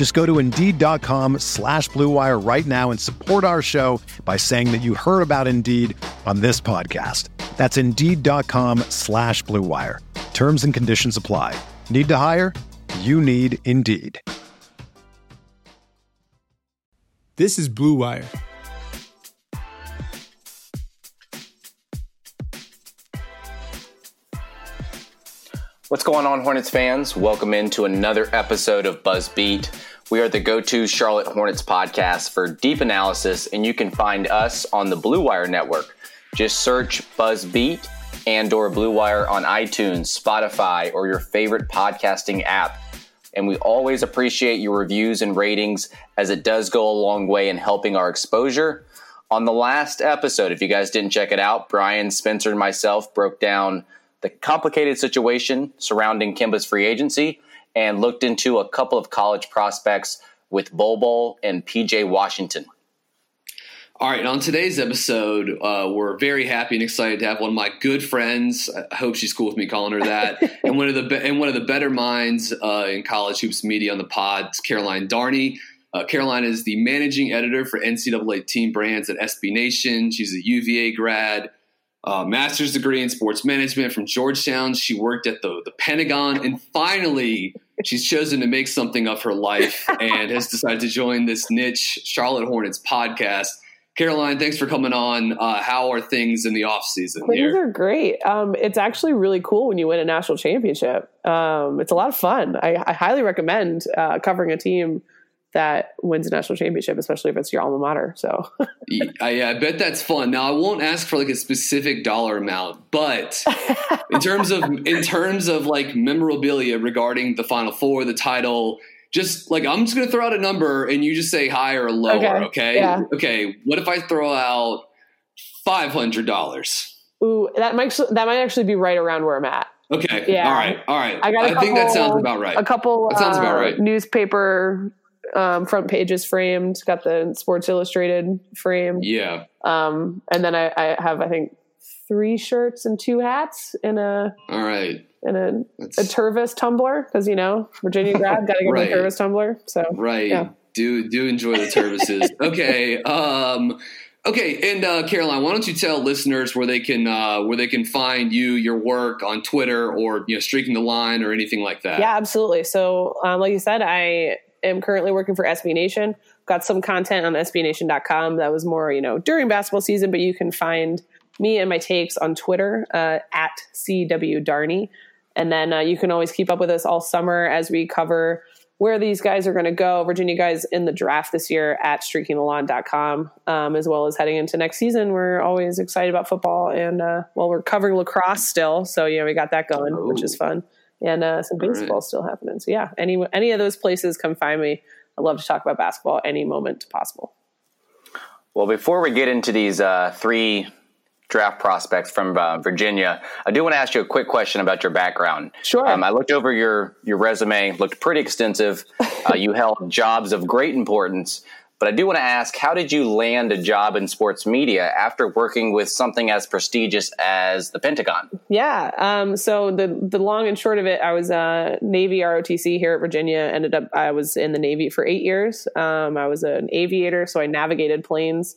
Just go to Indeed.com slash BlueWire right now and support our show by saying that you heard about Indeed on this podcast. That's Indeed.com slash BlueWire. Terms and conditions apply. Need to hire? You need Indeed. This is Blue Wire. What's going on, Hornets fans? Welcome into another episode of Buzz Beat. We are the go to Charlotte Hornets podcast for deep analysis, and you can find us on the Blue Wire Network. Just search Buzz Beat and or Blue Wire on iTunes, Spotify, or your favorite podcasting app. And we always appreciate your reviews and ratings as it does go a long way in helping our exposure. On the last episode, if you guys didn't check it out, Brian, Spencer, and myself broke down the complicated situation surrounding Kemba's free agency and looked into a couple of college prospects with Bol Bol and PJ Washington. All right, on today's episode, uh, we're very happy and excited to have one of my good friends. I hope she's cool with me calling her that. and one of the be- and one of the better minds uh, in college hoops media on the pod, Caroline Darney. Uh, Caroline is the managing editor for NCAA team brands at SB Nation. She's a UVA grad, uh, master's degree in sports management from Georgetown. She worked at the the Pentagon, and finally, she's chosen to make something of her life and has decided to join this niche Charlotte Hornets podcast. Caroline, thanks for coming on. Uh, how are things in the off season? Things here? are great. Um, it's actually really cool when you win a national championship. Um, it's a lot of fun. I, I highly recommend uh, covering a team that wins a national championship, especially if it's your alma mater. So, I, I bet that's fun. Now, I won't ask for like a specific dollar amount, but in terms of in terms of like memorabilia regarding the Final Four, the title, just like I'm just gonna throw out a number and you just say higher or lower. Okay. Okay. Yeah. Okay. What if I throw out five hundred dollars? ooh, that might that might actually be right around where I'm at. Okay. Yeah. All right. All right. I got. a think that sounds about right. A couple. That sounds about uh, right. Newspaper um, front pages framed. Got the Sports Illustrated framed. Yeah. Um, and then I, I have I think three shirts and two hats in a All right. in a That's a Tervis tumbler because you know Virginia grad got to get Right. a Tervis tumbler. So right. Yeah. Do do enjoy the services. okay. Um okay, and uh Caroline, why don't you tell listeners where they can uh where they can find you, your work on Twitter or you know, streaking the lawn or anything like that. yeah, absolutely. So um, like you said, I am currently working for SB Nation. Got some content on SBNation.com that was more you know during basketball season, but you can find me and my takes on Twitter uh, at CW Darney. And then uh, you can always keep up with us all summer as we cover where these guys are going to go. Virginia guys in the draft this year at streakingthelawn.com, um, as well as heading into next season. We're always excited about football. And, uh, well, we're covering lacrosse still. So, you know, we got that going, which is fun. And uh, some All right. baseball still happening. So, yeah, any, any of those places, come find me. I love to talk about basketball any moment possible. Well, before we get into these uh, three draft prospects from uh, Virginia, I do want to ask you a quick question about your background. Sure. Um, I looked over your your resume; looked pretty extensive. Uh, you held jobs of great importance, but I do want to ask: How did you land a job in sports media after working with something as prestigious as the Pentagon? Yeah. Um, so the the long and short of it, I was a Navy ROTC here at Virginia. Ended up I was in the Navy for eight years. Um, I was an aviator, so I navigated planes.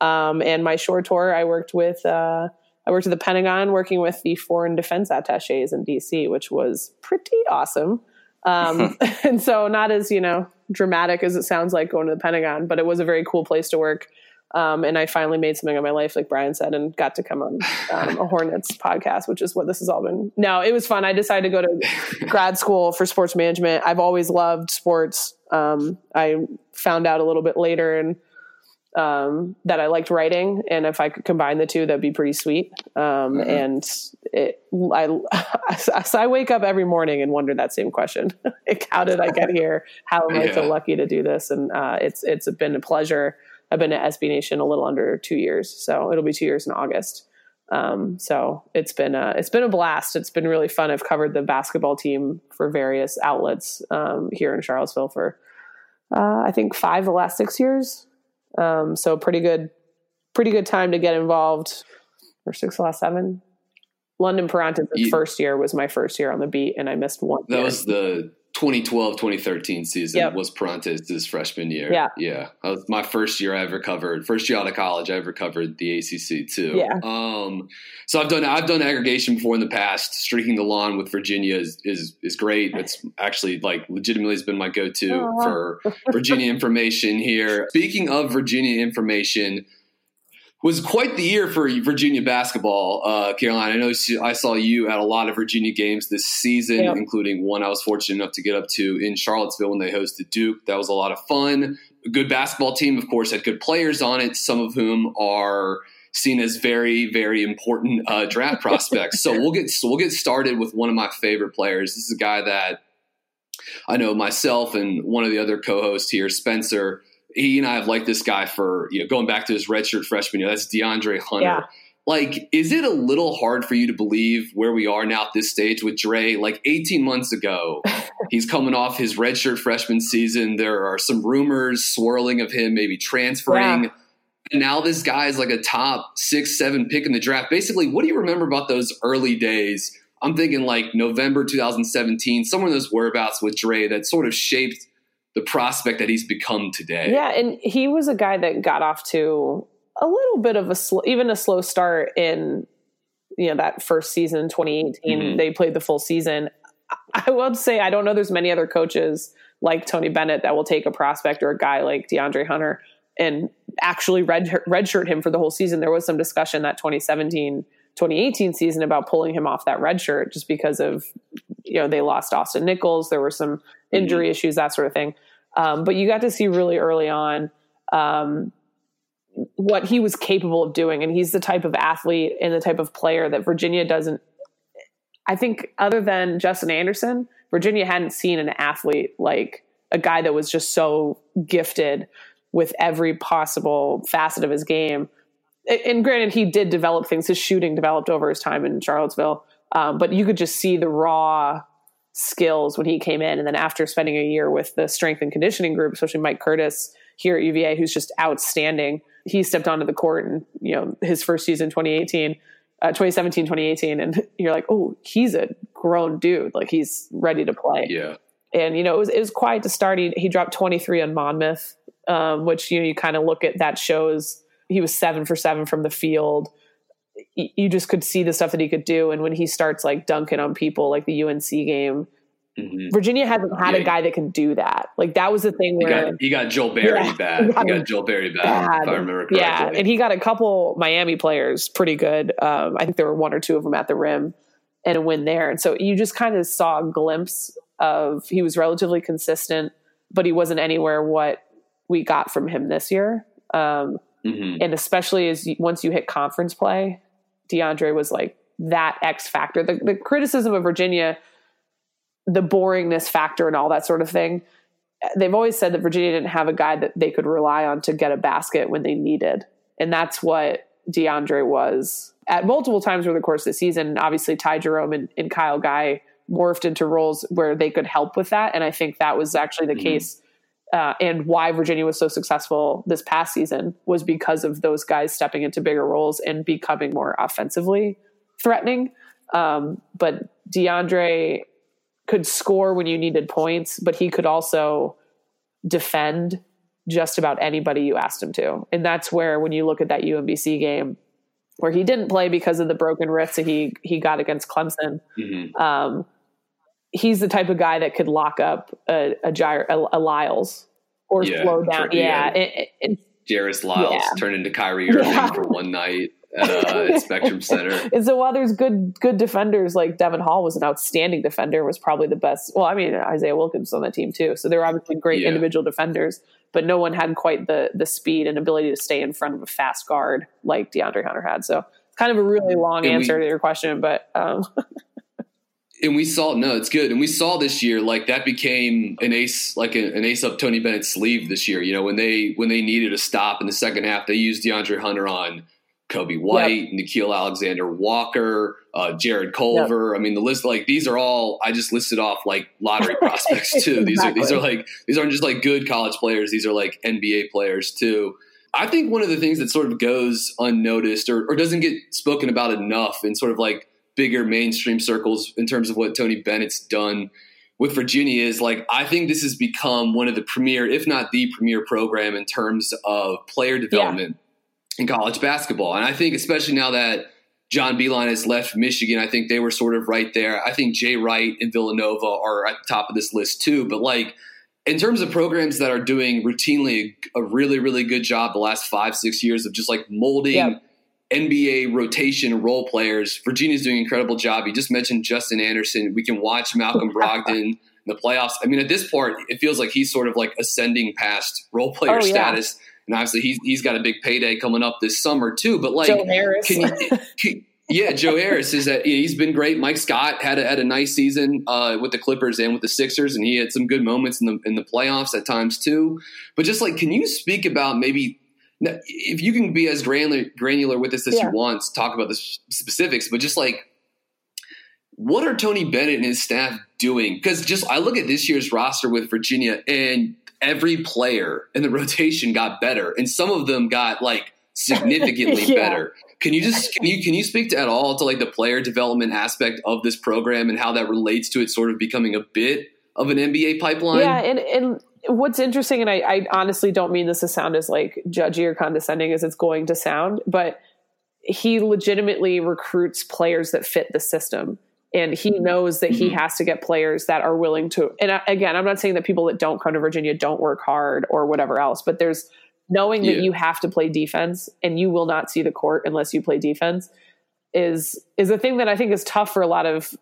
Um, and my shore tour, I worked with uh, I worked at the Pentagon, working with the foreign defense attaches in DC, which was pretty awesome. Um, and so not as you know dramatic as it sounds like going to the Pentagon, but it was a very cool place to work. Um, and I finally made something of my life, like Brian said, and got to come on um, a Hornets podcast, which is what this has all been. No, it was fun. I decided to go to grad school for sports management. I've always loved sports. Um, I found out a little bit later and um, that I liked writing, and if I could combine the two, that'd be pretty sweet. Um, mm-hmm. And it, I, I wake up every morning and wonder that same question: like, How did I get here? How am I yeah. so lucky to do this? And uh, it's it's been a pleasure. I've been at SB Nation a little under two years, so it'll be two years in August. Um, so it's been a, it's been a blast. It's been really fun. I've covered the basketball team for various outlets um, here in Charlottesville for uh, I think five the last six years. Um, so pretty good, pretty good time to get involved. Or six the last seven. London Perrantes' first year was my first year on the beat, and I missed one. That year. was the 2012 2013 season yep. was Perrantes' freshman year. Yeah. Yeah. That was my first year I ever covered, first year out of college, I ever covered the ACC too. Yeah. Um, so I've done, I've done aggregation before in the past. Streaking the lawn with Virginia is, is, is great. It's actually like legitimately has been my go to for Virginia information here. Speaking of Virginia information, was quite the year for Virginia basketball, uh, Caroline. I know I saw you at a lot of Virginia games this season, yep. including one I was fortunate enough to get up to in Charlottesville when they hosted Duke. That was a lot of fun. A good basketball team, of course, had good players on it, some of whom are seen as very, very important uh, draft prospects. so we'll get so we'll get started with one of my favorite players. This is a guy that I know myself and one of the other co-hosts here, Spencer he and I have liked this guy for you know going back to his redshirt freshman year. That's DeAndre Hunter. Yeah. Like, is it a little hard for you to believe where we are now at this stage with Dre? Like 18 months ago, he's coming off his redshirt freshman season. There are some rumors swirling of him maybe transferring. Yeah. And now this guy is like a top six, seven pick in the draft. Basically, what do you remember about those early days? I'm thinking like November 2017, somewhere in those whereabouts with Dre that sort of shaped the prospect that he's become today. Yeah, and he was a guy that got off to a little bit of a slow, even a slow start in you know that first season 2018 mm-hmm. they played the full season i will say i don't know there's many other coaches like tony bennett that will take a prospect or a guy like deandre hunter and actually red redshirt him for the whole season there was some discussion that 2017 2018 season about pulling him off that red shirt just because of you know they lost austin nichols there were some injury mm-hmm. issues, that sort of thing. Um, but you got to see really early on um, what he was capable of doing. And he's the type of athlete and the type of player that Virginia doesn't. I think, other than Justin Anderson, Virginia hadn't seen an athlete like a guy that was just so gifted with every possible facet of his game. And granted, he did develop things. His shooting developed over his time in Charlottesville, um, but you could just see the raw skills when he came in. And then after spending a year with the strength and conditioning group, especially Mike Curtis here at UVA, who's just outstanding, he stepped onto the court and, you know, his first season, 2018, uh, 2017, 2018. And you're like, oh, he's a grown dude. Like he's ready to play. Yeah. And, you know, it was, it was quiet to start. He, he dropped 23 on Monmouth, um, which, you know, you kind of look at that shows he was seven for seven from the field you just could see the stuff that he could do. And when he starts like dunking on people, like the UNC game, mm-hmm. Virginia hasn't had yeah. a guy that can do that. Like that was the thing where he got, he got Joel Berry yeah, bad. He got, he got Joel Berry bad, bad, if I remember correctly. Yeah, and he got a couple Miami players pretty good. Um, I think there were one or two of them at the rim and a win there. And so you just kind of saw a glimpse of he was relatively consistent, but he wasn't anywhere what we got from him this year. Um, mm-hmm. And especially as you, once you hit conference play, DeAndre was like that X factor. The, the criticism of Virginia, the boringness factor, and all that sort of thing. They've always said that Virginia didn't have a guy that they could rely on to get a basket when they needed, and that's what DeAndre was at multiple times over the course of the season. Obviously, Ty Jerome and, and Kyle Guy morphed into roles where they could help with that, and I think that was actually the mm-hmm. case uh, and why Virginia was so successful this past season was because of those guys stepping into bigger roles and becoming more offensively threatening. Um, but DeAndre could score when you needed points, but he could also defend just about anybody you asked him to. And that's where, when you look at that UMBC game, where he didn't play because of the broken wrist that he he got against Clemson. Mm-hmm. Um, he's the type of guy that could lock up a, a, gyre, a, a Lyles or yeah, slow down. Yeah. Jairus Lyles Yeah. turned into Kyrie Irving Yeah. for one night at, uh, at Spectrum Center. And so while there's good good defenders, like Devon Hall was an outstanding defender, was probably the best. Well, I mean Isaiah Wilkins on that team too, so they were obviously great Yeah. individual defenders, but no one had quite the the speed and ability to stay in front of a fast guard like DeAndre Hunter had. So it's kind of a really long And we- answer to your question, but um, and we saw no, it's good. And we saw this year like that became an ace, like a, an ace up Tony Bennett's sleeve this year. You know, when they when they needed a stop in the second half, they used DeAndre Hunter on Coby White, Nickeil Alexander Walker, uh, Jarrett Culver. I mean, the list like these are all I just listed off like lottery prospects too. These are these are like these aren't just like good college players. These are like NBA players too. I think one of the things that sort of goes unnoticed or, or doesn't get spoken about enough and sort of like bigger mainstream circles in terms of what Tony Bennett's done with Virginia is like I think this has become one of the premier, if not the premier program in terms of player development in college basketball. And I think especially now that John Beilein has left Michigan, I think they were sort of right there. I think Jay Wright and Villanova are at the top of this list too. But like in terms of programs that are doing routinely a really, really good job the last five, six years of just like molding Yep. NBA rotation role players, Virginia's doing an incredible job. You just mentioned Justin Anderson. We can watch Malcolm Brogdon in the playoffs. I mean, at this part, it feels like he's sort of like ascending past role player Oh, yeah. status. And obviously, he's he's got a big payday coming up this summer too. But like, Joe Harris. can you? Can, yeah, Joe Harris is that he's been great. Mike Scott had a, had a nice season uh, with the Clippers and with the Sixers, and he had some good moments in the in the playoffs at times too. But just like, can you speak about maybe now, if you can be as granular granular with this as Yeah. you want, talk about the specifics, but just like. What are Tony Bennett and his staff doing? Because just I look at this year's roster with Virginia, and every player in the rotation got better, and some of them got like significantly Yeah. better. Can you just can you can you speak to at all to like the player development aspect of this program and how that relates to it sort of becoming a bit of an NBA pipeline? Yeah, and and what's interesting, and I, I honestly don't mean this to sound as like judgy or condescending as it's going to sound, but he legitimately recruits players that fit the system. And he knows that he Mhm. has to get players that are willing to. And again, I'm not saying that people that don't come to Virginia don't work hard or whatever else, but there's knowing that Yeah. you have to play defense and you will not see the court unless you play defense is is a thing that I think is tough for a lot of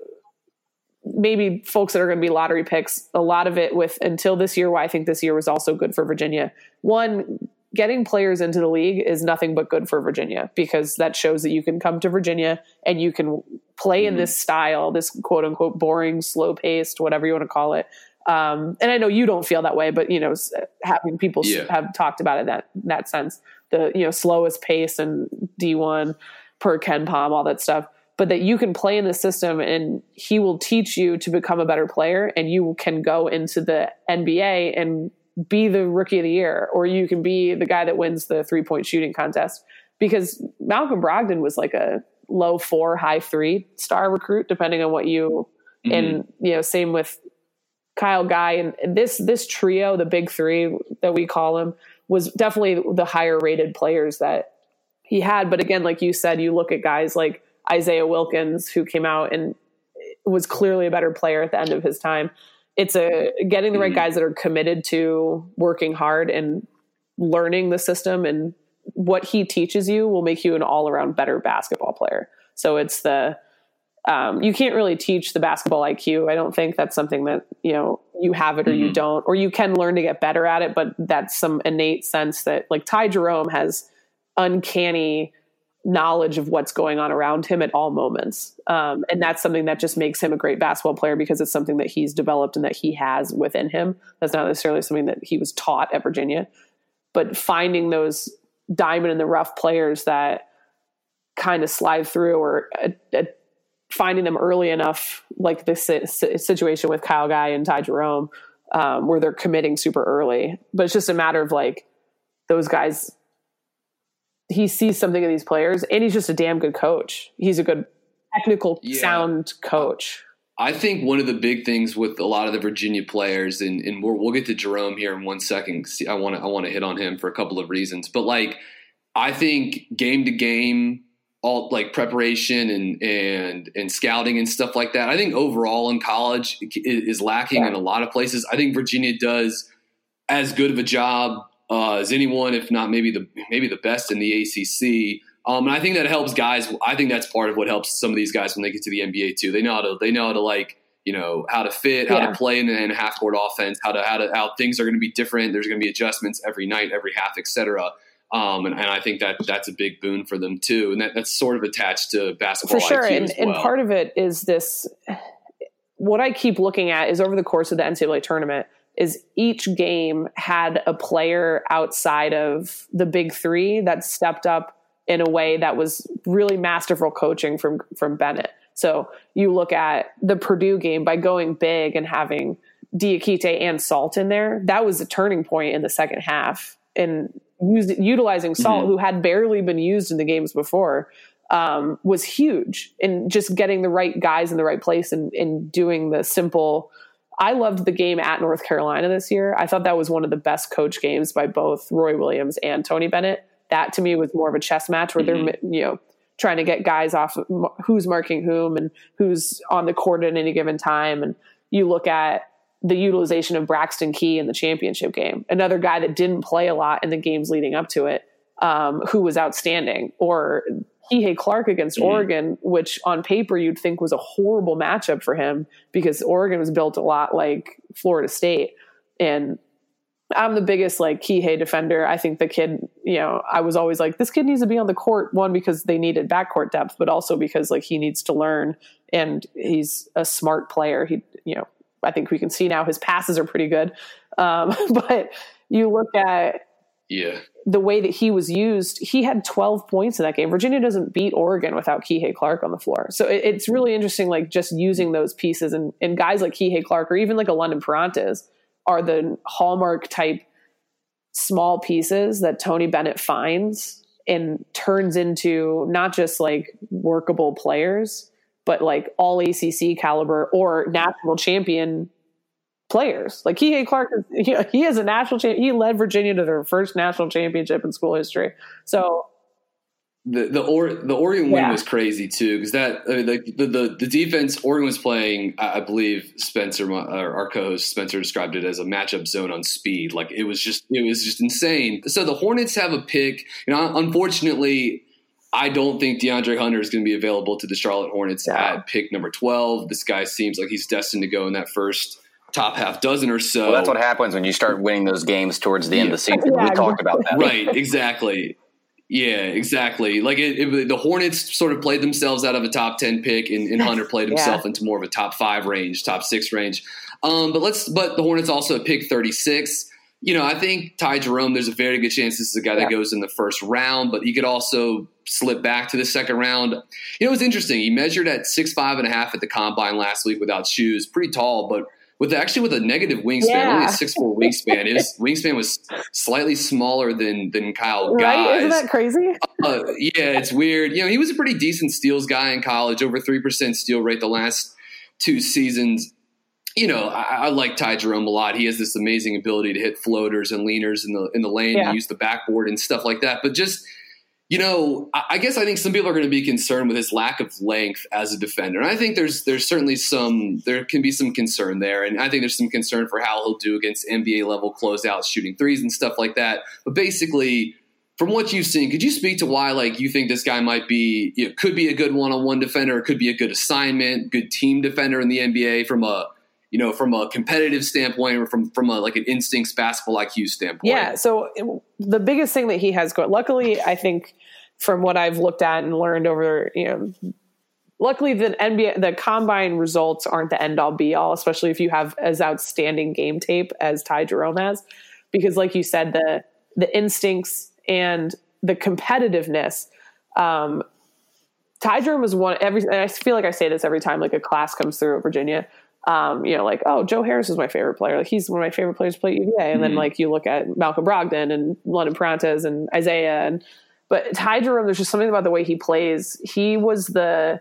maybe folks that are going to be lottery picks, a lot of it with until this year, why I think this year was also good for Virginia. One, getting players into the league is nothing but good for Virginia because that shows that you can come to Virginia and you can play in Mhm. this style, this quote unquote boring, slow paced, whatever you want to call it. Um, and I know you don't feel that way, but you know, having people Yeah. have talked about it in that in that sense, the you know slowest pace and D one per KenPom, all that stuff but that you can play in the system and he will teach you to become a better player and you can go into the NBA and be the rookie of the year or you can be the guy that wins the three point shooting contest. Because Malcolm Brogdon was like a low 4 high 3 star recruit depending on what you Mhm. and you know same with Kyle Guy. And and this this trio the big 3 that we call them was definitely the higher rated players that he had. But again like you said you look at guys like Isaiah Wilkins, who came out and was clearly a better player at the end of his time. It's a getting the right Mhm. guys that are committed to working hard and learning the system and what he teaches you will make you an all around better basketball player. So it's the um, you can't really teach the basketball IQ. I don't think that's something that you know you have it or you Mhm. don't, or you can learn to get better at it. But that's some innate sense that like Ty Jerome has uncanny knowledge of what's going on around him at all moments. Um, and that's something that just makes him a great basketball player because it's something that he's developed and that he has within him. That's not necessarily something that he was taught at Virginia. But finding those diamond in the rough players that kind of slide through or uh, uh, finding them early enough, like this si- si- situation with Kyle Guy and Ty Jerome, um, where they're committing super early. But it's just a matter of like those guys he sees something in these players and he's just a damn good coach. He's a good technical Yeah. sound coach. I think one of the big things with a lot of the Virginia players, and, and we'll, we'll get to Jerome here in one second. I want to I want to hit on him for a couple of reasons, but like I think game to game, all like preparation and and and scouting and stuff like that. I think overall in college is lacking Yeah. in a lot of places. I think Virginia does as good of a job uh, as anyone, if not maybe the maybe the best in the ACC. Um, and I think that helps guys. I think that's part of what helps some of these guys when they get to the NBA too. They know how to they know how to like you know how to fit, how Yeah. to play in, in a half court offense, how to how to how things are going to be different. There's going to be adjustments every night, every half, etc. Um, and, and I think that that's a big boon for them too, and that, that's sort of attached to basketball for sure IQ and, as and part of it is this what i keep looking at is over the course of the ncaa tournament is each game had a player outside of the big three that stepped up in a way that was really masterful coaching from from bennett so you look at the purdue game by going big and having Diakite and Salt in there, that was a turning point in the second half. And used, utilizing Salt, who had barely been used in the games before, um, was huge in just getting the right guys in the right place and, and doing the simple. I loved the game at North Carolina this year. I thought that was one of the best coach games by both Roy Williams and Tony Bennett. That to me was more of a chess match where they're you know trying to get guys off of who's marking whom and who's on the court at any given time. And you look at the utilization of Braxton Key in the championship game, another guy that didn't play a lot in the games leading up to it, um, who was outstanding, or Kihei Clark against Oregon, which on paper you'd think was a horrible matchup for him because Oregon was built a lot like Florida State. And I'm the biggest like Kihei defender. I think the kid, you know, I was always like, this kid needs to be on the court, one, because they needed backcourt depth, but also because like he needs to learn and he's a smart player. He, you know, I think we can see now his passes are pretty good. Um, but you look at yeah, the way that he was used, he had 12 points in that game. Virginia doesn't beat Oregon without Kihei Clark on the floor. So it, it's really interesting, like just using those pieces and, and guys like Kihei Clark or even like a London Perrantes are the hallmark type small pieces that Tony Bennett finds and turns into not just like workable players, but like all ACC caliber or national champion players. Like Kihei Clark, is, he, he is a national champ. He led Virginia to their first national championship in school history. So the the or, the Oregon win Yeah. was crazy too because that I mean, like the, the the defense Oregon was playing. I believe Spencer, my- our our co-host Spencer, described it as a matchup zone on speed. Like it was just it was just insane. So the Hornets have a pick. You know, unfortunately. I don't think DeAndre Hunter is going to be available to the Charlotte Hornets Yeah. at pick number 12. This guy seems like he's destined to go in that first top half dozen or so. Well, that's what happens when you start winning those games towards the end of the season. Yeah, we talked about that. right exactly. Yeah exactly. Like it, it, the hornets sort of played themselves out of a top 10 pick and, and hunter played himself into more of a top five range top six range. Um, but let's but the hornets also at pick 36 you know i think ty jerome there's a very good chance this is a guy that Yeah. goes in the first round but he could also slip back to the second round. You know it was interesting. He measured at six five and a half at the combine last week without shoes. Pretty tall but with actually with a negative wingspan, Yeah. only a six four wingspan. His wingspan was slightly smaller than than Kyle right? Guy's. Isn't that crazy? Uh, yeah, it's weird. You know, he was a pretty decent steals guy in college, over three percent steal rate the last two seasons. You know, I, I like Ty Jerome a lot. He has this amazing ability to hit floaters and leaners in the in the lane, Yeah. and use the backboard and stuff like that. But just you know, I, guess I think some people are going to be concerned with his lack of length as a defender, and I think there's there's certainly some there can be some concern there, and I think there's some concern for how he'll do against NBA level closeouts, shooting threes and stuff like that. But basically, from what you've seen, could you speak to why like you think this guy might be you know, could be a good one on one defender, could be a good assignment, good team defender in the NBA from a you know from a competitive standpoint or from from a like an instincts basketball IQ standpoint? Yeah. So the biggest thing that he has going, luckily, I think from what I've looked at and learned over, you know, luckily the NBA, the combine results aren't the end all be all, especially if you have as outstanding game tape as Ty Jerome has, because like you said, the the instincts and the competitiveness. Um, Ty Jerome is one every. And I feel like I say this every time like a class comes through at Virginia. Um, you know, like oh, Joe Harris is my favorite player. Like he's one of my favorite players to play UVA. And then like you look at Malcolm Brogdon and London Perrantes and Isaiah and but Ty Jerome, there's just something about the way he plays. He was the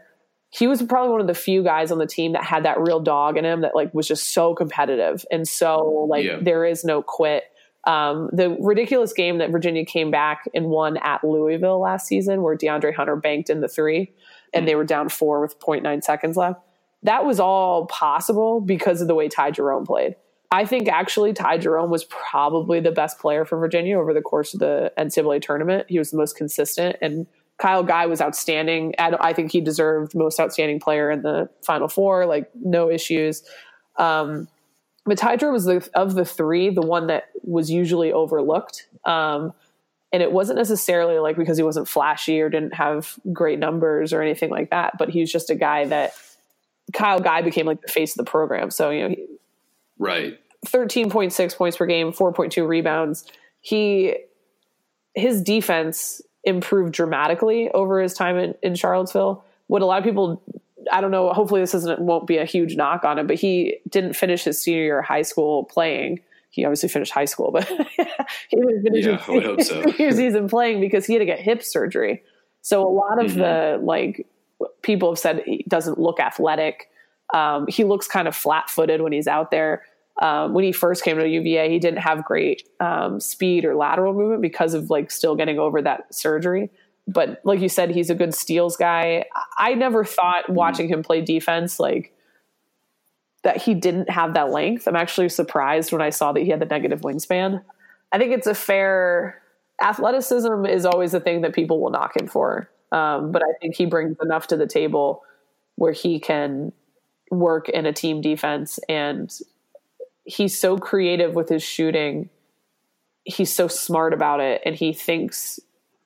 he was probably one of the few guys on the team that had that real dog in him that like was just so competitive and so like Yeah. there is no quit. Um, the ridiculous game that Virginia came back and won at Louisville last season, where DeAndre Hunter banked in the three, and they were down four with 0.9 seconds left. That was all possible because of the way Ty Jerome played. I think actually Ty Jerome was probably the best player for Virginia over the course of the NCAA tournament. He was the most consistent, and Kyle Guy was outstanding. I think he deserved most outstanding player in the Final Four. Like no issues. Um, but Ty Jerome was the of the three the one that was usually overlooked. Um, and it wasn't necessarily like because he wasn't flashy or didn't have great numbers or anything like that, but he was just a guy that Kyle Guy became like the face of the program. So, you know, he, right. 13.6 points per game, 4.2 rebounds. He, his defense improved dramatically over his time in, in Charlottesville. What a lot of people, I don't know, hopefully this isn't, won't be a huge knock on him, but he didn't finish his senior year of high school playing he obviously finished high school, but he was yeah, I would hope so. season playing because he had to get hip surgery. So a lot of mm-hmm. the like people have said he doesn't look athletic. Um, he looks kind of flat footed when he's out there. Um, when he first came to UVA, he didn't have great um, speed or lateral movement because of like still getting over that surgery. But like you said, he's a good steals guy. I never thought mm-hmm. watching him play defense like that he didn't have that length. I'm actually surprised when I saw that he had the negative wingspan. I think it's a fair athleticism is always the thing that people will knock him for. Um, but I think he brings enough to the table where he can work in a team defense and he's so creative with his shooting. He's so smart about it and he thinks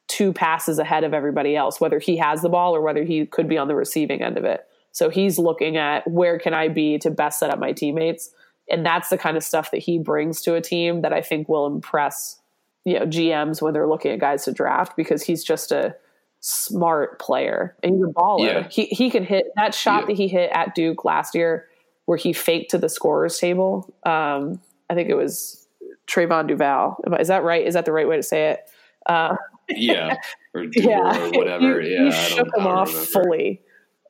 two passes ahead of everybody else, whether he has the ball or whether he could be on the receiving end of it. So he's looking at where can I be to best set up my teammates. And that's the kind of stuff that he brings to a team that I think will impress, you know, GMs when they're looking at guys to draft because he's just a smart player and he's a baller. Yeah. He he can hit that shot yeah. that he hit at Duke last year where he faked to the scorers table. Um, I think it was Trevon Duval. Is that right? Is that the right way to say it? Uh, yeah, or yeah. or whatever. He, yeah, he shook him off remember. fully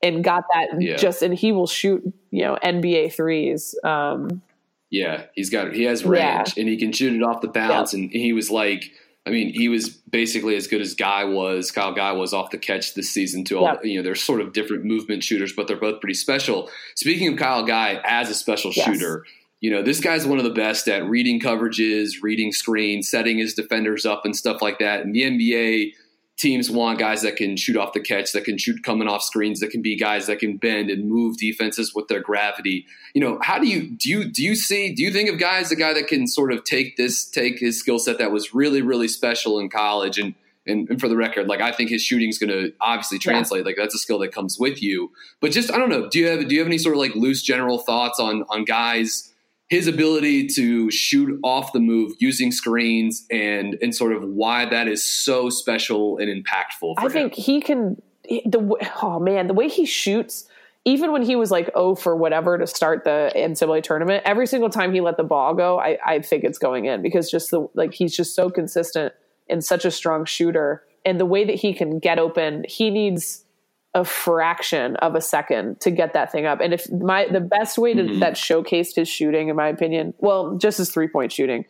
and got that yeah. just and he will shoot you know NBA threes. Um, yeah, he's got he has range and he can shoot it off the bounce. And he was like, I mean, he was basically as good as Guy was. Kyle Guy was off the catch this season too. All, you know, they're sort of different movement shooters, but they're both pretty special. Speaking of Kyle Guy as a special yes. shooter. You know, this guy's one of the best at reading coverages, reading screens, setting his defenders up, and stuff like that. In the NBA, teams want guys that can shoot off the catch, that can shoot coming off screens, that can be guys that can bend and move defenses with their gravity. You know, how do you do you do you see do you think of guys a guy that can sort of take this take his skill set that was really really special in college and and, and for the record, like I think his shooting is going to obviously translate. Yeah. Like that's a skill that comes with you. But just I don't know. Do you have do you have any sort of like loose general thoughts on on guys? His ability to shoot off the move using screens and and sort of why that is so special and impactful. I him. think he can. The oh man, the way he shoots. Even when he was like oh for whatever to start the NCAA tournament, every single time he let the ball go, I, I think it's going in because just the like he's just so consistent and such a strong shooter, and the way that he can get open, he needs a fraction of a second to get that thing up. And if my the best way to, mm-hmm. that showcased his shooting, in my opinion, well, just his three point shooting,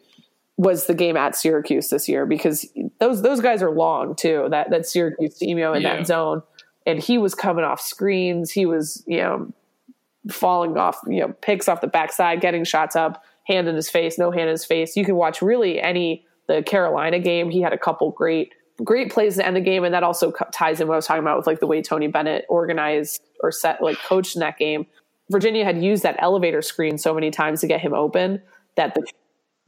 was the game at Syracuse this year because those those guys are long too. That that Syracuse team, you know, in yeah. that zone, and he was coming off screens. He was you know falling off you know picks off the backside, getting shots up, hand in his face, no hand in his face. You can watch really any the Carolina game. He had a couple great great plays to end the game, and that also ties in what I was talking about with like the way Tony Bennett organized or set like coached in that game. Virginia had used that elevator screen so many times to get him open that the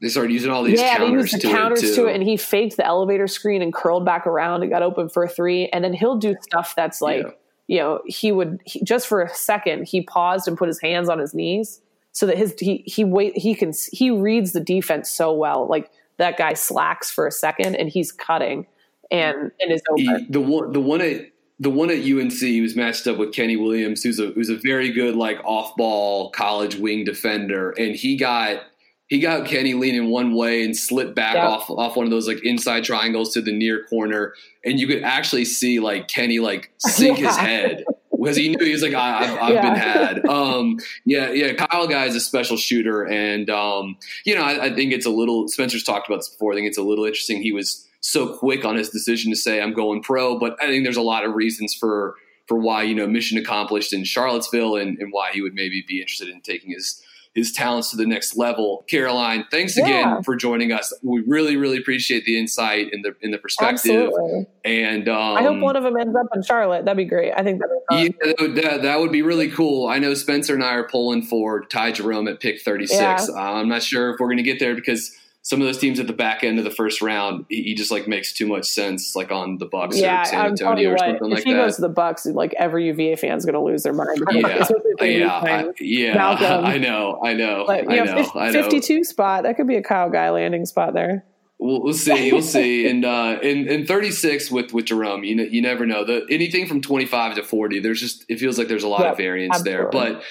they started using all these yeah, counters, they used the to, counters it to it, and he faked the elevator screen and curled back around and got open for a three. And then he'll do stuff that's like, yeah. you know, he would he, just for a second he paused and put his hands on his knees so that his he he wait he can he reads the defense so well. Like that guy slacks for a second and he's cutting and and is open. the one the one at the one at UNC he was matched up with Kenny Williams, who's a who's a very good like off ball college wing defender, and he got he got Kenny leaning one way and slipped back off off one of those like inside triangles to the near corner, and you could actually see like Kenny like sink yeah. his head because he knew he was like I, have I've yeah. been had. Um, yeah, yeah. Kyle guy is a special shooter, and um, you know I, I think it's a little. Spencer's talked about this before. I think it's a little interesting. He was so quick on his decision to say I'm going pro. But I think there's a lot of reasons for for why you know mission accomplished in Charlottesville and, and why he would maybe be interested in taking his his talents to the next level. Caroline, thanks again for joining us. We really, really appreciate the insight and the in the perspective. Absolutely. And um, I hope one of them ends up in Charlotte. That'd be great. I think that'd be yeah, that would, that, that would be really cool. I know Spencer and I are pulling for Ty Jerome at pick 36. Yeah. Uh, I'm not sure if we're going to get there because some of those teams at the back end of the first round, he, he just like makes too much sense, like on the Bucks yeah, or San I'm telling you Antonio or what. something If like he goes to the Bucks, like every UVA fan's going to lose their mind. yeah, yeah, I, yeah. Malcolm. I know, I know, But I know, know, fif- I know. 52 spot. That could be a Kyle Guy landing spot there. We'll, we'll see. We'll see. And uh, in in 36 with with Jerome, you know, you never know. The anything from 25 to 40, there's just it feels like there's a lot Yep, of variance there. But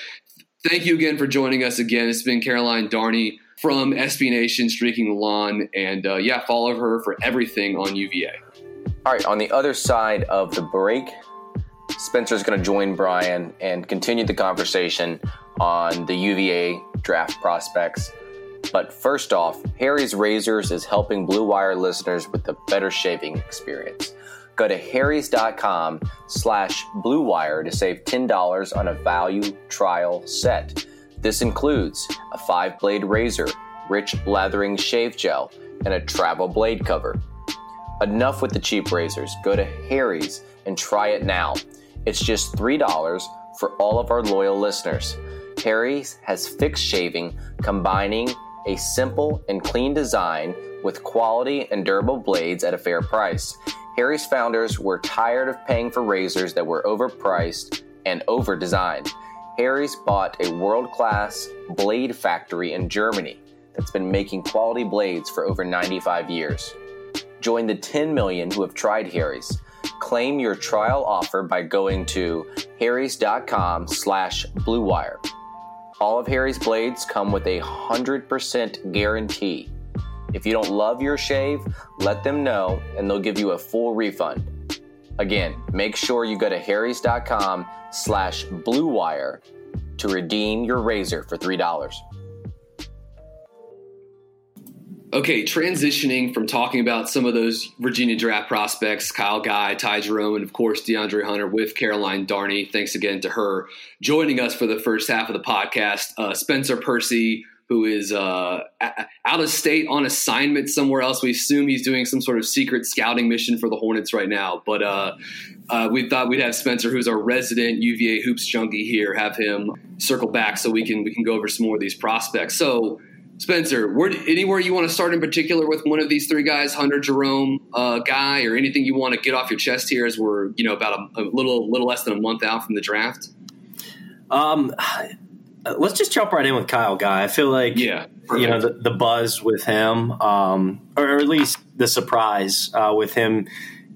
thank you again for joining us again. It's been Caroline Darney from SB Nation Streaking the Lawn, and uh, yeah, follow her for everything on UVA. All right, on the other side of the break, Spencer's going to join Brian and continue the conversation on the UVA draft prospects. But first off, Harry's Razors is helping Blue Wire listeners with a better shaving experience. Go to harrys.com slash blue wire to save $10 on a value trial set. This includes a five blade razor, rich blathering shave gel, and a travel blade cover. Enough with the cheap razors. Go to Harry's and try it now. It's just $3 for all of our loyal listeners. Harry's has fixed shaving, combining a simple and clean design with quality and durable blades at a fair price. Harry's founders were tired of paying for razors that were overpriced and over Harry's bought a world class blade factory in Germany that's been making quality blades for over 95 years. Join the 10 million who have tried Harry's. Claim your trial offer by going to harrys.com slash bluewire. All of Harry's blades come with a 100% guarantee. If you don't love your shave, let them know and they'll give you a full refund. Again, make sure you go to harrys.com slash blue wire to redeem your razor for $3. Okay, transitioning from talking about some of those Virginia draft prospects, Kyle Guy, Ty Jerome, and of course DeAndre Hunter with Caroline Darney. Thanks again to her joining us for the first half of the podcast. Uh, Spencer Percy, who is uh, out of state on assignment somewhere else. We assume he's doing some sort of secret scouting mission for the Hornets right now. But uh, uh, we thought we'd have Spencer, who's our resident UVA hoops junkie here, have him circle back so we can we can go over some more of these prospects. So. Spencer, where, anywhere you want to start in particular with one of these three guys, Hunter, Jerome, uh, Guy, or anything you want to get off your chest here as we're you know about a, a little little less than a month out from the draft? Um, let's just jump right in with Kyle Guy. I feel like Yeah, you know the, the buzz with him, um, or at least the surprise uh, with him,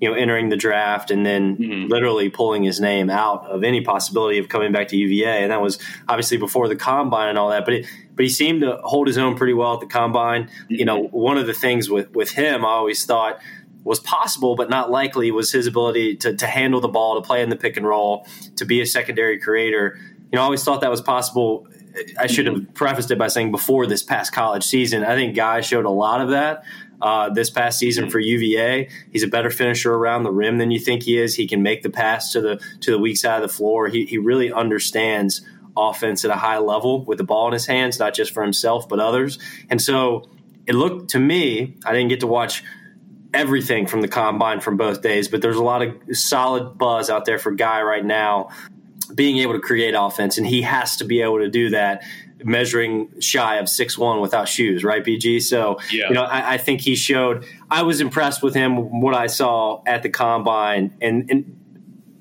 you know, entering the draft and then Mhm. literally pulling his name out of any possibility of coming back to UVA, and that was obviously before the combine and all that. But it, but he seemed to hold his own pretty well at the combine. You know, one of the things with with him, I always thought was possible but not likely was his ability to, to handle the ball, to play in the pick and roll, to be a secondary creator. You know, I always thought that was possible. I should have prefaced it by saying before this past college season, I think Guy showed a lot of that uh, this past season for UVA. He's a better finisher around the rim than you think he is. He can make the pass to the to the weak side of the floor. He, he really understands offense at a high level with the ball in his hands, not just for himself but others. And so it looked to me, I didn't get to watch everything from the combine from both days, but there's a lot of solid buzz out there for Guy right now being able to create offense, and he has to be able to do that. Measuring shy of six one without shoes, right, BG? So, Yeah. you know, I, I think he showed. I was impressed with him what I saw at the combine, and, and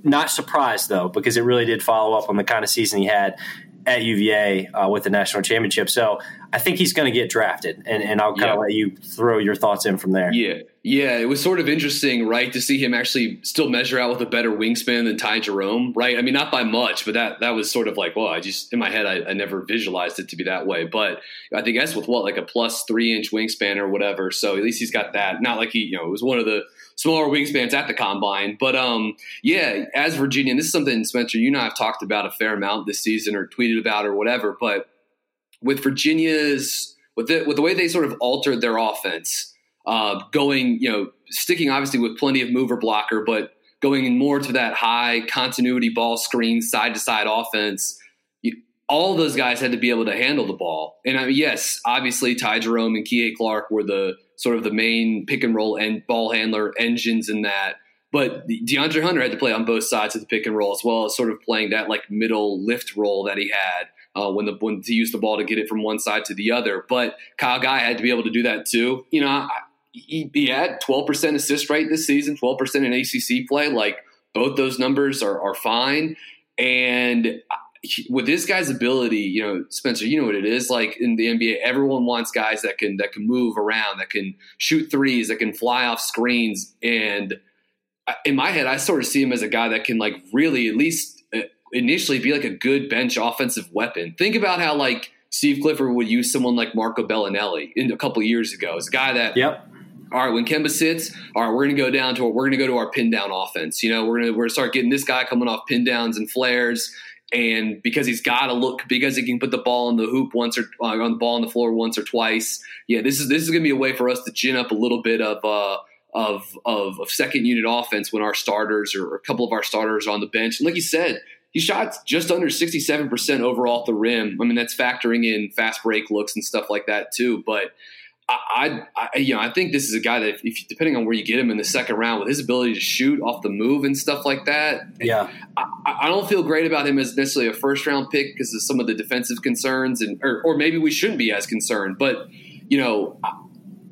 not surprised though because it really did follow up on the kind of season he had at UVA uh, with the national championship. So I think he's going to get drafted, and, and I'll kind Yeah. of let you throw your thoughts in from there. Yeah, yeah, it was sort of interesting, right, to see him actually still measure out with a better wingspan than Ty Jerome, right? I mean, not by much, but that that was sort of like, well, I just in my head, I, I never visualized it to be that way. But I think that's with what like a plus three inch wingspan or whatever. So at least he's got that. Not like he, you know, it was one of the smaller wingspans at the combine, but um, yeah, as Virginia, and this is something Spencer, you and I have talked about a fair amount this season or tweeted about or whatever, but with Virginia's with the with the way they sort of altered their offense, uh, going you know sticking obviously with plenty of mover blocker, but going more to that high continuity ball screen side to side offense. All those guys had to be able to handle the ball. And I mean, yes, obviously Ty Jerome and Kihei Clark were the sort of the main pick and roll and ball handler engines in that. But DeAndre Hunter had to play on both sides of the pick and roll as well as sort of playing that like middle lift role that he had uh, when the when to use the ball to get it from one side to the other. But Kyle Guy had to be able to do that too. You know, he, he had 12% assist rate this season, 12% in ACC play. Like both those numbers are, are fine. And with this guy's ability, you know, Spencer, you know what it is like in the NBA. Everyone wants guys that can that can move around, that can shoot threes, that can fly off screens. And in my head, I sort of see him as a guy that can like really at least uh, initially be like a good bench offensive weapon. Think about how like Steve Clifford would use someone like Marco Belinelli in a couple years ago. It's a guy that yep all right, when Kemba sits, all right, we're going to go down to we're going to go to our pin down offense. You know, we're going to we're going to start getting this guy coming off pin downs and flares, and because he's got to look because he can put the ball in the hoop once or uh, on the ball on the floor once or twice. Yeah, this is this is going to be a way for us to gin up a little bit of. Uh, of, of, of second unit offense when our starters or a couple of our starters are on the bench. And like you said, he shot just under 67% overall at the rim. I mean, that's factoring in fast break looks and stuff like that too. But I, I, you know, I think this is a guy that, if, if, depending on where you get him in the second round, with his ability to shoot off the move and stuff like that, yeah, I, I don't feel great about him as necessarily a first round pick because of some of the defensive concerns, and or, or maybe we shouldn't be as concerned. But you know, I,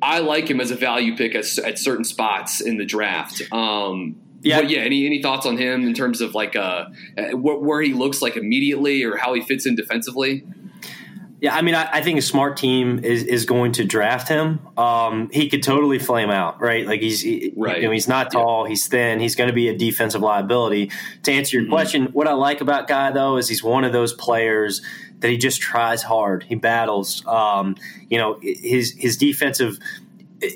I like him as a value pick at, at certain spots in the draft. Um, yeah, but yeah. Any any thoughts on him in terms of like uh, where he looks like immediately or how he fits in defensively? Yeah, I mean, I, I, think a smart team is, is going to draft him. Um, he could totally flame out, right? Like he's he, right. You know, he's not tall, yeah. he's thin, he's going to be a defensive liability. To answer your mm-hmm. question, what I like about Guy though is he's one of those players that he just tries hard. He battles. Um, you know, his his defensive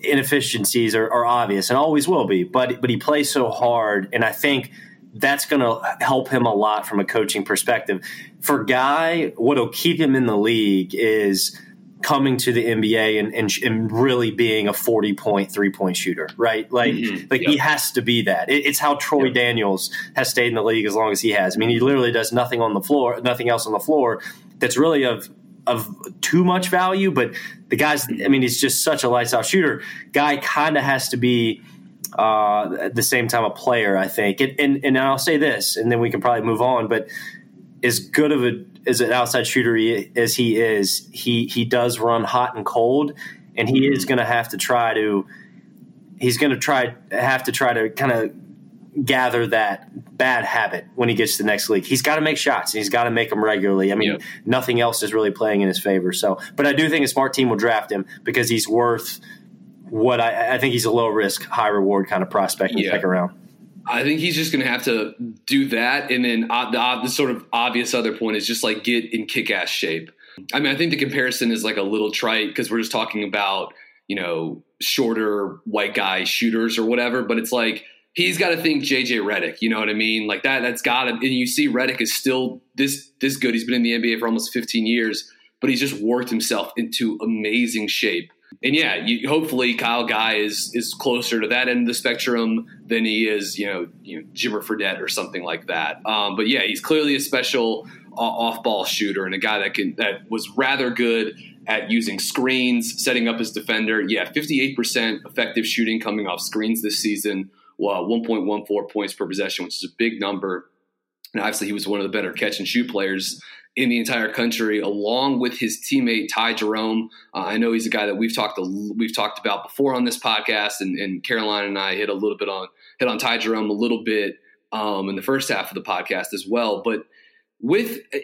inefficiencies are, are obvious and always will be, but but he plays so hard, and I think that's going to help him a lot from a coaching perspective. For Guy, what'll keep him in the league is coming to the NBA and, and, and really being a 40 point three point shooter, right? Like, mm-hmm. like yep. he has to be that. It, it's how Troy yep. Daniels has stayed in the league as long as he has. I mean, he literally does nothing on the floor, nothing else on the floor that's really of of too much value. But the guy's, I mean, he's just such a lights out shooter. Guy kind of has to be uh, at the same time a player, I think. And, and, and I'll say this, and then we can probably move on. But as good of a as an outside shooter he, as he is, he he does run hot and cold, and he is going to have to try to. He's going to try have to try to kind of gather that bad habit when he gets to the next league. He's got to make shots and he's got to make them regularly. I mean, yep. nothing else is really playing in his favor. So, but I do think a smart team will draft him because he's worth what I, I think he's a low risk, high reward kind of prospect in yeah. the second round. I think he's just going to have to do that, and then uh, the, the, sort of obvious other point is just like get in kick ass shape. I mean, I think the comparison is like a little trite because we're just talking about you know shorter white guy shooters or whatever, but it's like he's got to think JJ Redick. You know what I mean? Like that. That's got to. And you see, Redick is still this this good. He's been in the NBA for almost 15 years, but he's just worked himself into amazing shape and yeah, you, hopefully Kyle Guy is is closer to that end of the spectrum than he is, you know, you know Jimmer Fredette or something like that. Um, but yeah, he's clearly a special uh, off ball shooter and a guy that can that was rather good at using screens, setting up his defender. Yeah, fifty eight percent effective shooting coming off screens this season. Well, one point one four points per possession, which is a big number. And obviously, he was one of the better catch and shoot players in the entire country, along with his teammate Ty Jerome. Uh, I know he's a guy that we've talked we've talked about before on this podcast, and, and Caroline and I hit a little bit on hit on Ty Jerome a little bit um, in the first half of the podcast as well. But with uh,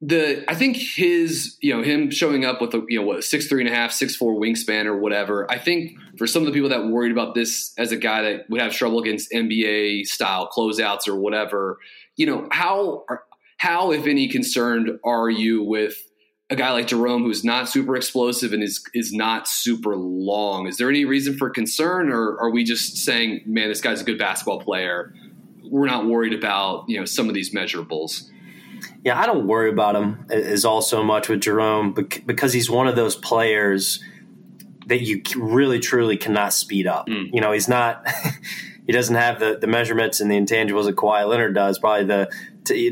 the, I think his, you know, him showing up with a, you know, what six three and a half, six four wingspan or whatever. I think for some of the people that worried about this as a guy that would have trouble against NBA style closeouts or whatever, you know, how are, how, if any, concerned are you with a guy like Jerome who's not super explosive and is is not super long? Is there any reason for concern, or are we just saying, man, this guy's a good basketball player? We're not worried about you know some of these measurables. Yeah, I don't worry about him as all so much with Jerome because he's one of those players that you really truly cannot speed up. Mm. You know, he's not. he doesn't have the, the measurements and the intangibles that Kawhi Leonard does. Probably the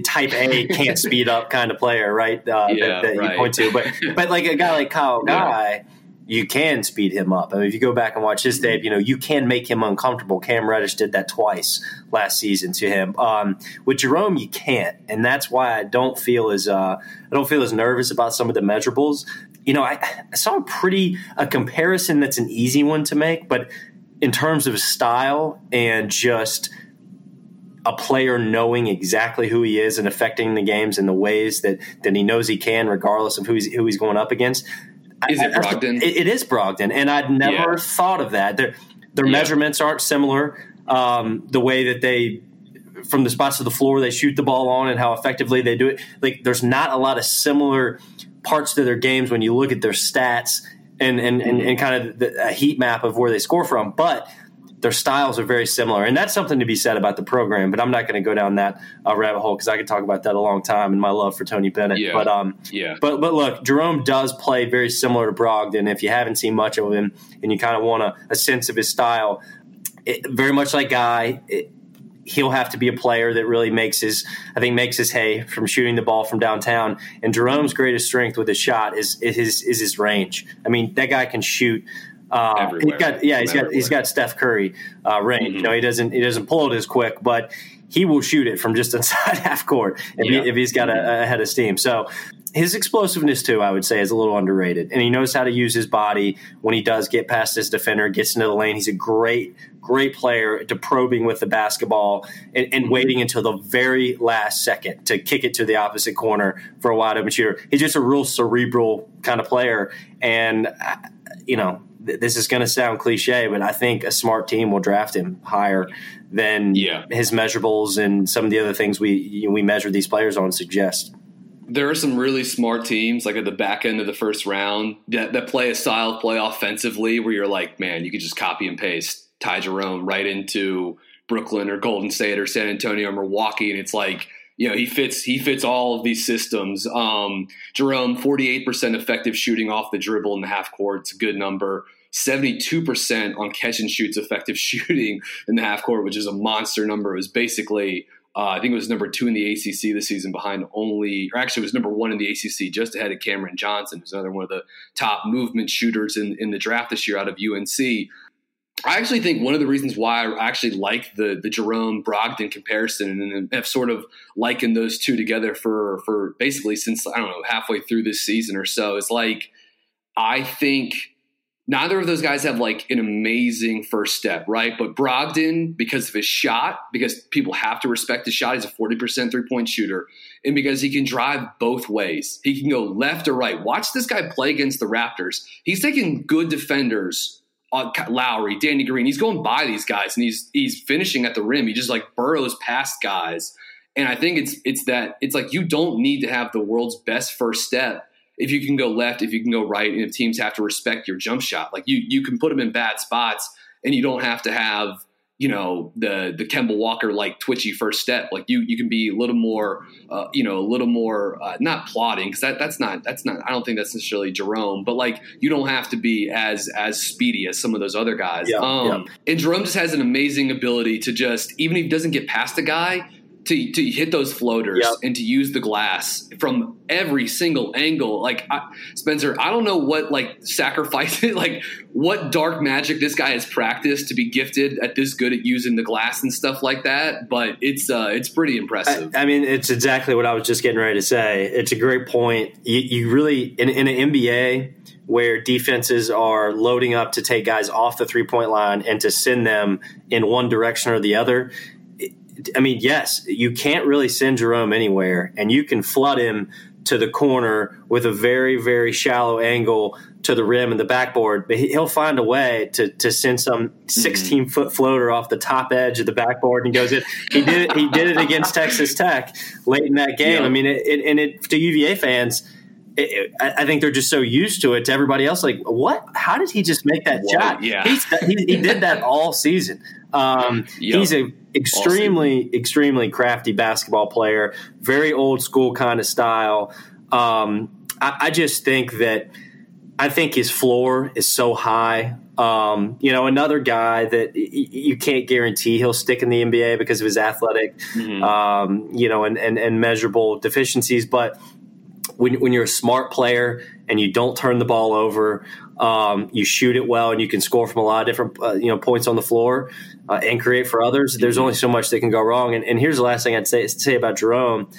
type A can't speed up kind of player, right? Uh, yeah, that, that right. you point to, but but like a guy like Kyle Guy. You can speed him up. I mean, if you go back and watch his tape, you know you can make him uncomfortable. Cam Reddish did that twice last season to him. Um, with Jerome, you can't, and that's why I don't feel as uh, I don't feel as nervous about some of the measurables. You know, I, I saw a pretty a comparison that's an easy one to make, but in terms of style and just a player knowing exactly who he is and affecting the games in the ways that, that he knows he can, regardless of who he's, who he's going up against. Is it I- I- Brogdon? It, it is Brogdon, and I'd never Yeah. thought of that. Their, their Yeah. measurements aren't similar. Um, the way that they, from the spots of the floor, they shoot the ball on and how effectively they do it. Like, there's not a lot of similar parts to their games when you look at their stats and and, and, and kind of the, a heat map of where they score from. But their styles are very similar, and that's something to be said about the program. But I'm not going to go down that uh, rabbit hole because I could talk about that a long time and my love for Tony Bennett. Yeah. But um, Yeah. but but look, Jerome does play very similar to Brogdon. If you haven't seen much of him and you kind of want a, a sense of his style, it, very much like Guy. It, He'll have to be a player that really makes his, I think, makes his hay from shooting the ball from downtown. And Jerome's greatest strength with his shot is, is his is his range. I mean, that guy can shoot uh, He's got, yeah, he's From got he's everywhere. got Steph Curry uh, range. You know, he doesn't he doesn't pull it as quick, but he will shoot it from just inside half court if, Yeah. he, if he's got a, a head of steam. So his explosiveness too, I would say, is a little underrated, and he knows how to use his body when he does get past his defender, gets into the lane. He's a great great player to probing with the basketball and, and waiting until the very last second to kick it to the opposite corner for a wide open shooter. He's just a real cerebral kind of player, and uh, you know th- this is going to sound cliche, but I think a smart team will draft him higher than Yeah. his measurables and some of the other things we we measure these players on suggest. There are some really smart teams like at the back end of the first round that, that play a style of play offensively where you're like, man, you could just copy and paste Ty Jerome right into Brooklyn or Golden State or San Antonio or Milwaukee, and it's like, you know, he fits he fits all of these systems. Um, Jerome, 48% effective shooting off the dribble in the half court. It's a good number. 72% on catch and shoots effective shooting in the half court, which is a monster number. It was basically uh, I think it was number two in the ACC this season, behind only, or actually, it was number one in the ACC, just ahead of Cameron Johnson, who's another one of the top movement shooters in, in the draft this year out of UNC. I actually think one of the reasons why I actually like the the Jerome Brogdon comparison and have sort of likened those two together for for basically since I don't know halfway through this season or so is like I think neither of those guys have like an amazing first step, right? But Brogdon, because of his shot, because people have to respect his shot, he's a 40% three point shooter, and because he can drive both ways. He can go left or right. Watch this guy play against the Raptors. He's taking good defenders. Uh, Lowry, Danny Green, he's going by these guys and he's he's finishing at the rim. He just like burrows past guys. And I think it's it's that it's like you don't need to have the world's best first step if you can go left, if you can go right, and if teams have to respect your jump shot, like you you can put them in bad spots, and you don't have to have you know the the Kemba Walker like twitchy first step. Like you you can be a little more uh, you know a little more uh, not plotting because that that's not that's not I don't think that's necessarily Jerome, but like you don't have to be as as speedy as some of those other guys. Yeah, um, yeah. And Jerome just has an amazing ability to just even if he doesn't get past a guy. To, to hit those floaters Yep. and to use the glass from every single angle. Like I, Spencer, I don't know what like sacrifice like what dark magic this guy has practiced to be gifted at this good at using the glass and stuff like that. But it's uh, it's pretty impressive. I, I mean, it's exactly what I was just getting ready to say. It's a great point. You, you really in, in an NBA where defenses are loading up to take guys off the three point line and to send them in one direction or the other. I mean, yes, you can't really send Jerome anywhere, and you can flood him to the corner with a very, very shallow angle to the rim and the backboard. But he- he'll find a way to, to send some 16 foot floater off the top edge of the backboard and goes in. He did it. He did it against Texas Tech late in that game. Yeah. I mean, it, it, and it to UVA fans. It, I I think they're just so used to it. To everybody else, like, what? How did he just make that What? shot? Yeah. He, he did that all season. Um, Yep. He's a extremely, extremely crafty basketball player. Very old school kind of style. Um, I, I just think that I think his floor is so high. Um, you know, another guy that y- you can't guarantee he'll stick in the NBA because of his athletic, mm-hmm. um, you know, and, and, and measurable deficiencies. But when, when you're a smart player and you don't turn the ball over, um, you shoot it well, and you can score from a lot of different uh, you know points on the floor uh, and create for others. There's only so much that can go wrong. And, and here's the last thing I'd say say about Jerome.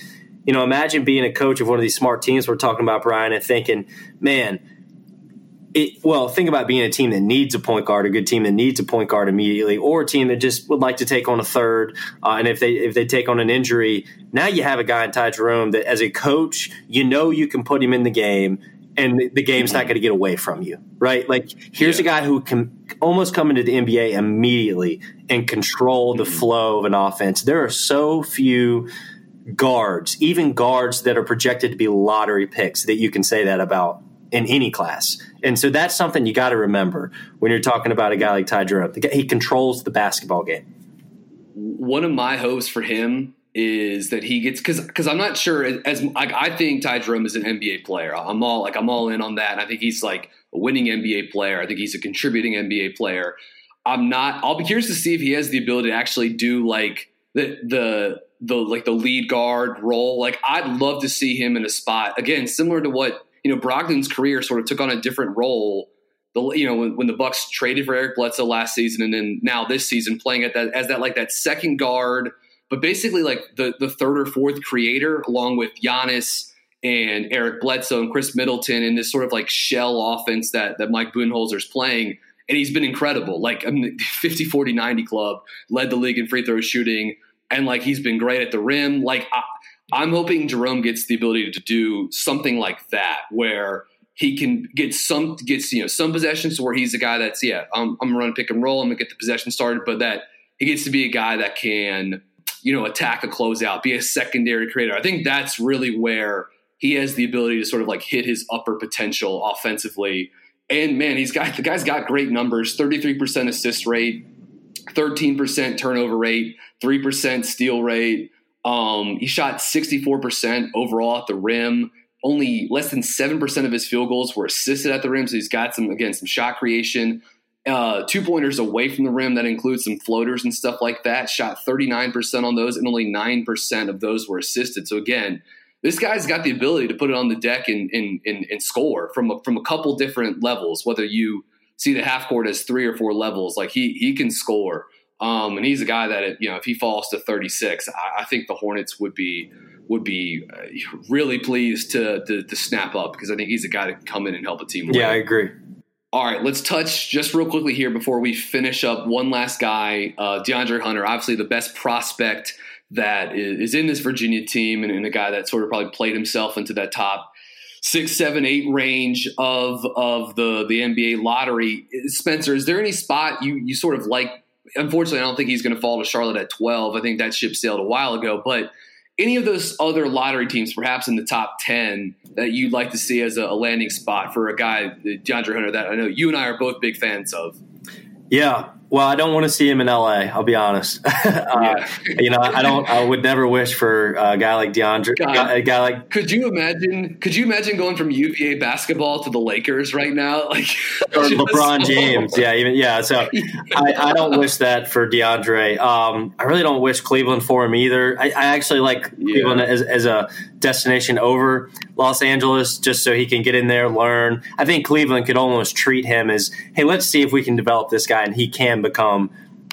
You know, imagine being a coach of one of these smart teams we're talking about, Brian, and thinking, man it, well, think about being a team that needs a point guard, a good team that needs a point guard immediately, or a team that just would like to take on a third. Uh, and if they if they take on an injury, now you have a guy in Ty Jerome that, as a coach, you know you can put him in the game, and the game's not going to get away from you, right? Like here's yeah. a guy who can almost come into the NBA immediately and control the mm-hmm. flow of an offense. There are so few guards, even guards that are projected to be lottery picks, that you can say that about in any class. And so that's something you got to remember when you're talking about a guy like Ty Jerome. He controls the basketball game. One of my hopes for him is that he gets because because I'm not sure as like I think Ty Jerome is an NBA player. I'm all like I'm all in on that. And I think he's like a winning NBA player. I think he's a contributing NBA player. I'm not. I'll be curious to see if he has the ability to actually do like the the the like the lead guard role. Like I'd love to see him in a spot again similar to what you know, Brogdon's career sort of took on a different role. The, you know, when, when the Bucks traded for Eric Bledsoe last season, and then now this season playing at that as that like that second guard, but basically like the the third or fourth creator, along with Giannis and Eric Bledsoe and Khris Middleton in this sort of like shell offense that that Mike Budenholzer's playing. And he's been incredible. Like I mean, 50, 40, 90 club, led the league in free throw shooting, and like he's been great at the rim. Like I, I'm hoping Jerome gets the ability to do something like that, where he can get some gets you know some possessions where he's a guy that's yeah I'm, I'm gonna run pick and roll I'm gonna get the possession started, but that he gets to be a guy that can you know attack a closeout, be a secondary creator. I think that's really where he has the ability to sort of like hit his upper potential offensively. And man, he's got the guy's got great numbers: 33% assist rate, 13% turnover rate, 3% steal rate. Um, he shot 64% overall at the rim. Only less than 7% of his field goals were assisted at the rim. So he's got some, again, some shot creation. Uh, two pointers away from the rim. That includes some floaters and stuff like that. Shot 39% on those, and only 9% of those were assisted. So again, this guy's got the ability to put it on the deck and, and, and, and score from a, from a couple different levels, whether you see the half court as three or four levels. Like he, he can score. Um, and he's a guy that you know if he falls to 36, I, I think the Hornets would be would be uh, really pleased to, to, to snap up because I think he's a guy to come in and help a team. Win. Yeah, I agree. All right, let's touch just real quickly here before we finish up. One last guy, uh, DeAndre Hunter, obviously the best prospect that is, in this Virginia team, and, and a guy that sort of probably played himself into that top six, seven, eight range of of the the NBA lottery. Spencer, is there any spot you you sort of like unfortunately, I don't think he's going to fall to Charlotte at 12. I think that ship sailed a while ago. But any of those other lottery teams, perhaps in the top 10, that you'd like to see as a, landing spot for a guy, uh, DeAndre Hunter, that I know you and I are both big fans of? Yeah, well, I don't want to see him in LA. I'll be honest. uh, you know, I don't. I would never wish for a guy like DeAndre. God, a guy like. Could you imagine? Could you imagine going from UVA basketball to the Lakers right now? Like or LeBron James. Yeah, even yeah. So I, I, don't wish that for DeAndre. Um, I really don't wish Cleveland for him either. I, I actually like yeah. Cleveland as, as a destination over Los Angeles, just so he can get in there, learn. I think Cleveland could almost treat him as, hey, let's see if we can develop this guy, and he can become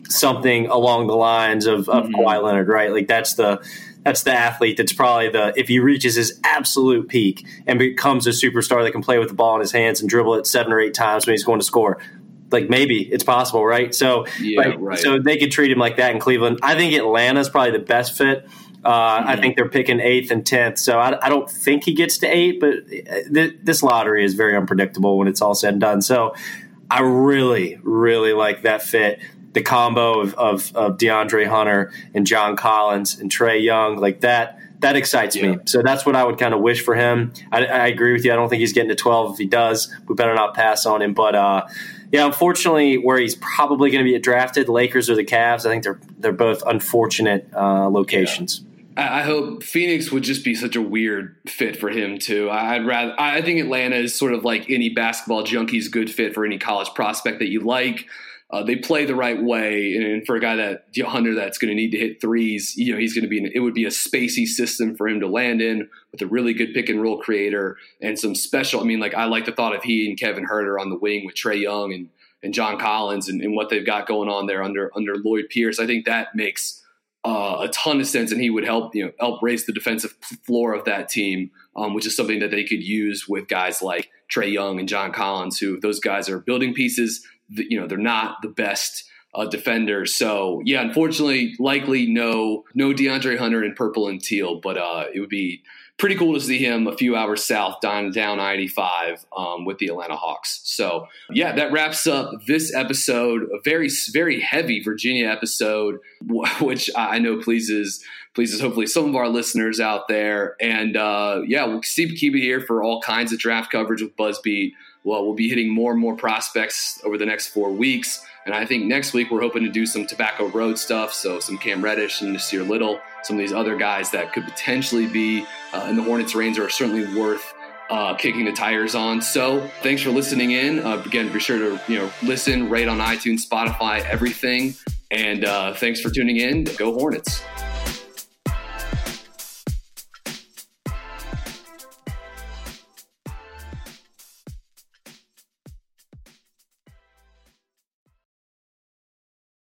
something along the lines of, of mm-hmm. Kawhi Leonard, right? Like that's the that's the athlete that's probably the if he reaches his absolute peak and becomes a superstar that can play with the ball in his hands and dribble it seven or eight times when he's going to score. Like maybe it's possible, right? So, yeah, like, right. so they could treat him like that in Cleveland. I think Atlanta's probably the best fit. Uh, mm-hmm. I think they're picking eighth and tenth, so I, I, don't think he gets to eight. But th- this lottery is very unpredictable when it's all said and done. So I really, really like that fit the combo of, of, of DeAndre Hunter and John Collins and Trae Young, like that, that excites yeah. me. So that's what I would kind of wish for him. I, I, agree with you. I don't think he's getting to 12. If he does, we better not pass on him. But uh, yeah, unfortunately, where he's probably going to be drafted, Lakers or the Cavs, I think they're they're both unfortunate uh, locations. Yeah. I hope Phoenix would just be such a weird fit for him too. I'd rather. I think Atlanta is sort of like any basketball junkie's good fit for any college prospect that you like. Uh, they play the right way, and for a guy that Hunter that's going to need to hit threes, you know, he's going to be. In, it would be a spacey system for him to land in with a really good pick and roll creator and some special. I mean, like I like the thought of he and Kevin Huerter on the wing with Trae Young and and John Collins and, and what they've got going on there under under Lloyd Pierce. I think that makes uh, a ton of sense, and he would help you know help raise the defensive floor of that team, um, which is something that they could use with guys like Trae Young and John Collins, who those guys are building pieces. That, you know, they're not the best uh, defenders, so yeah, unfortunately, likely no no DeAndre Hunter in purple and teal, but uh, it would be pretty cool to see him a few hours south down down I eighty five um, with the Atlanta Hawks. So yeah, that wraps up this episode. A very very heavy Virginia episode, which I know pleases pleases hopefully some of our listeners out there. And uh, yeah, we'll keep keep it here for all kinds of draft coverage with Buzzbeat. Well, we'll be hitting more and more prospects over the next four weeks. And I think next week we're hoping to do some Tobacco Road stuff. So some Cam Reddish and Nassir Little, some of these other guys that could potentially be uh, in the Hornets' reins are certainly worth uh, kicking the tires on. So thanks for listening in. Uh, again, be sure to you know listen, rate on iTunes, Spotify, everything. And uh, thanks for tuning in. Go Hornets.